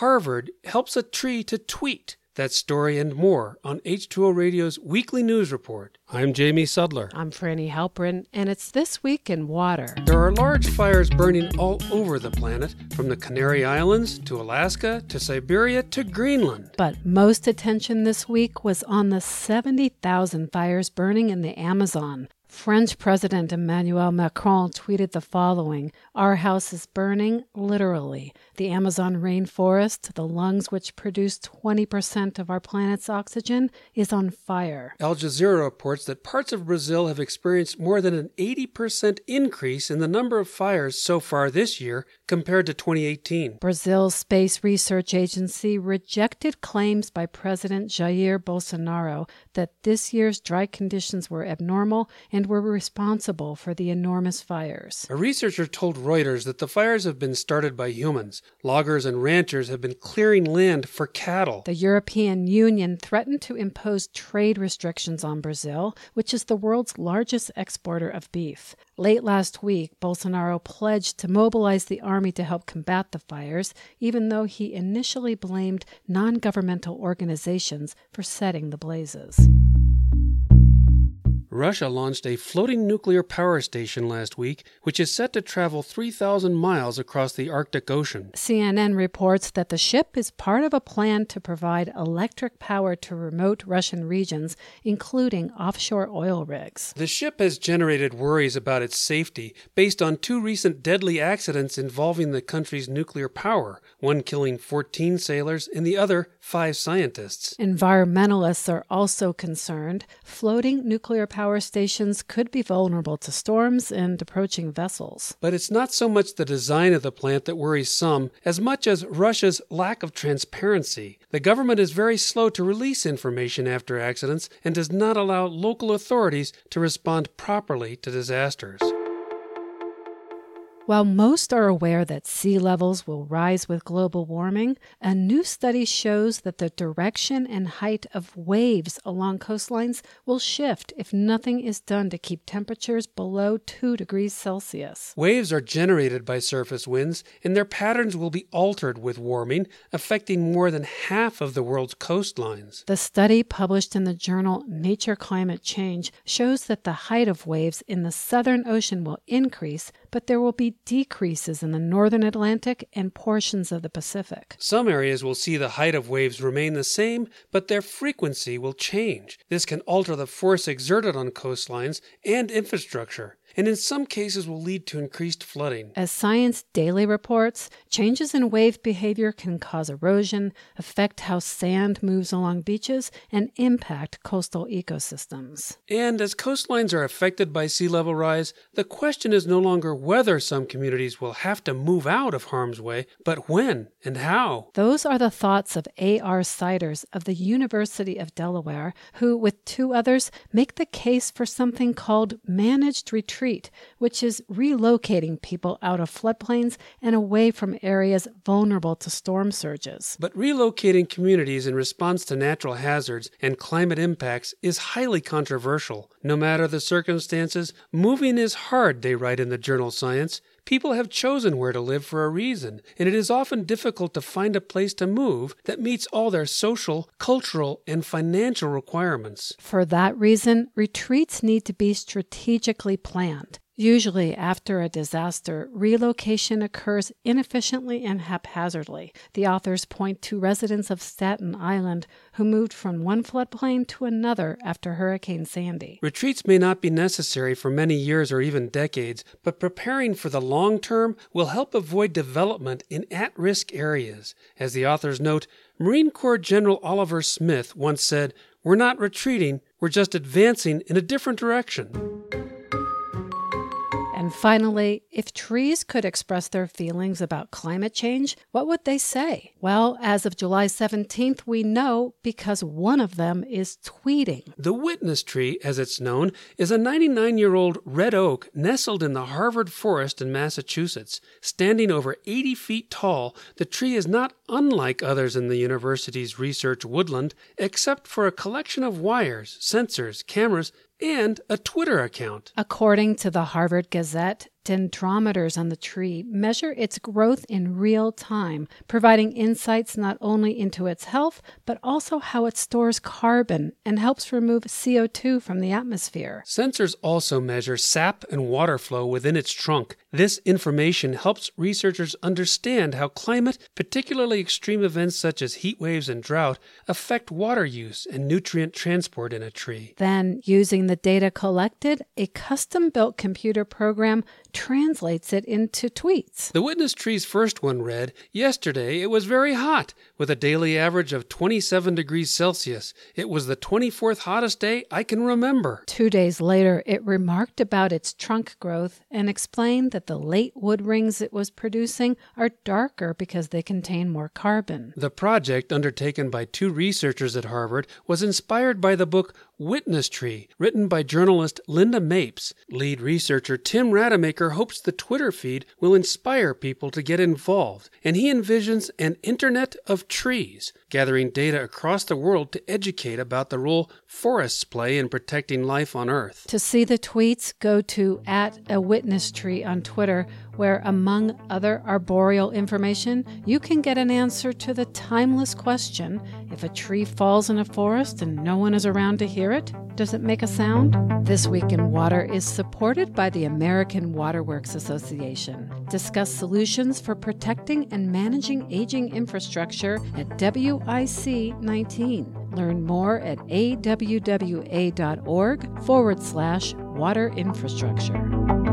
Harvard helps a tree to tweet. That story and more on H2O Radio's weekly news report. I'm Jamie Sudler. I'm Frani Halperin, and it's This Week in Water. There are large fires burning all over the planet, from the Canary Islands to Alaska to Siberia to Greenland. But most attention this week was on the 70,000 fires burning in the Amazon. French President Emmanuel Macron tweeted the following Our house is burning, literally. The Amazon rainforest, the lungs which produce 20% of our planet's oxygen, is on fire. Al Jazeera reports that parts of Brazil have experienced more than an 80% increase in the number of fires so far this year compared to 2018. Brazil's Space Research Agency rejected claims by President Jair Bolsonaro that this year's dry conditions were abnormal and were responsible for the enormous fires. A researcher told Reuters that the fires have been started by humans. Loggers and ranchers have been clearing land for cattle. The European Union threatened to impose trade restrictions on Brazil, which is the world's largest exporter of beef. Late last week, Bolsonaro pledged to mobilize the army to help combat the fires, even though he initially blamed non governmental organizations for setting the blazes. Russia launched a floating nuclear power station last week, which is set to travel 3,000 miles across the Arctic Ocean. CNN reports that the ship is part of a plan to provide electric power to remote Russian regions, including offshore oil rigs. The ship has generated worries about its safety based on two recent deadly accidents involving the country's nuclear power, one killing 14 sailors and the other five scientists. Environmentalists are also concerned. Floating nuclear power power stations could be vulnerable to storms and approaching vessels. But it's not so much the design of the plant that worries some as much as Russia's lack of transparency. The government is very slow to release information after accidents and does not allow local authorities to respond properly to disasters. While most are aware that sea levels will rise with global warming, a new study shows that the direction and height of waves along coastlines will shift if nothing is done to keep temperatures below 2 degrees Celsius. Waves are generated by surface winds, and their patterns will be altered with warming, affecting more than half of the world's coastlines. The study published in the journal Nature Climate Change shows that the height of waves in the Southern Ocean will increase but there will be decreases in the northern Atlantic and portions of the Pacific. Some areas will see the height of waves remain the same, but their frequency will change. This can alter the force exerted on coastlines and infrastructure and in some cases will lead to increased flooding. As Science Daily reports, changes in wave behavior can cause erosion, affect how sand moves along beaches, and impact coastal ecosystems. And as coastlines are affected by sea level rise, the question is no longer whether some communities will have to move out of harm's way, but when and how. Those are the thoughts of A.R. Siders of the University of Delaware, who, with two others, make the case for something called managed retreat retreat, which is relocating people out of floodplains and away from areas vulnerable to storm surges. But relocating communities in response to natural hazards and climate impacts is highly controversial. No matter the circumstances, moving is hard, they write in the journal Science. People have chosen where to live for a reason, and it is often difficult to find a place to move that meets all their social, cultural, and financial requirements. For that reason, retreats need to be strategically planned. Usually, after a disaster, relocation occurs inefficiently and haphazardly. The authors point to residents of Staten Island who moved from one floodplain to another after Hurricane Sandy. Retreats may not be necessary for many years or even decades, but preparing for the long term will help avoid development in at risk areas. As the authors note, Marine Corps General Oliver Smith once said, We're not retreating, we're just advancing in a different direction. And finally, if trees could express their feelings about climate change, what would they say? Well, as of July 17th, we know because one of them is tweeting. The witness tree, as it's known, is a 99 year old red oak nestled in the Harvard forest in Massachusetts. Standing over 80 feet tall, the tree is not unlike others in the university's research woodland, except for a collection of wires, sensors, cameras, and a Twitter account. According to the Harvard Gazette, dendrometers on the tree measure its growth in real time, providing insights not only into its health, but also how it stores carbon and helps remove CO2 from the atmosphere. Sensors also measure sap and water flow within its trunk. This information helps researchers understand how climate, particularly extreme events such as heat waves and drought, affect water use and nutrient transport in a tree. Then, using the data collected, a custom built computer program translates it into tweets. The witness tree's first one read Yesterday it was very hot, with a daily average of 27 degrees Celsius. It was the 24th hottest day I can remember. Two days later, it remarked about its trunk growth and explained that the late wood rings it was producing are darker because they contain more carbon. The project, undertaken by two researchers at Harvard, was inspired by the book Witness Tree, written by journalist Linda Mapes. Lead researcher Tim Rademacher hopes the Twitter feed will inspire people to get involved, and he envisions an Internet of Trees, gathering data across the world to educate about the role forests play in protecting life on Earth. To see the tweets, go to at a witness tree on Twitter, where, among other arboreal information, you can get an answer to the timeless question if a tree falls in a forest and no one is around to hear it, does it make a sound? This Week in Water is supported by the American Waterworks Association. Discuss solutions for protecting and managing aging infrastructure at WIC 19. Learn more at awwa.org forward slash water infrastructure.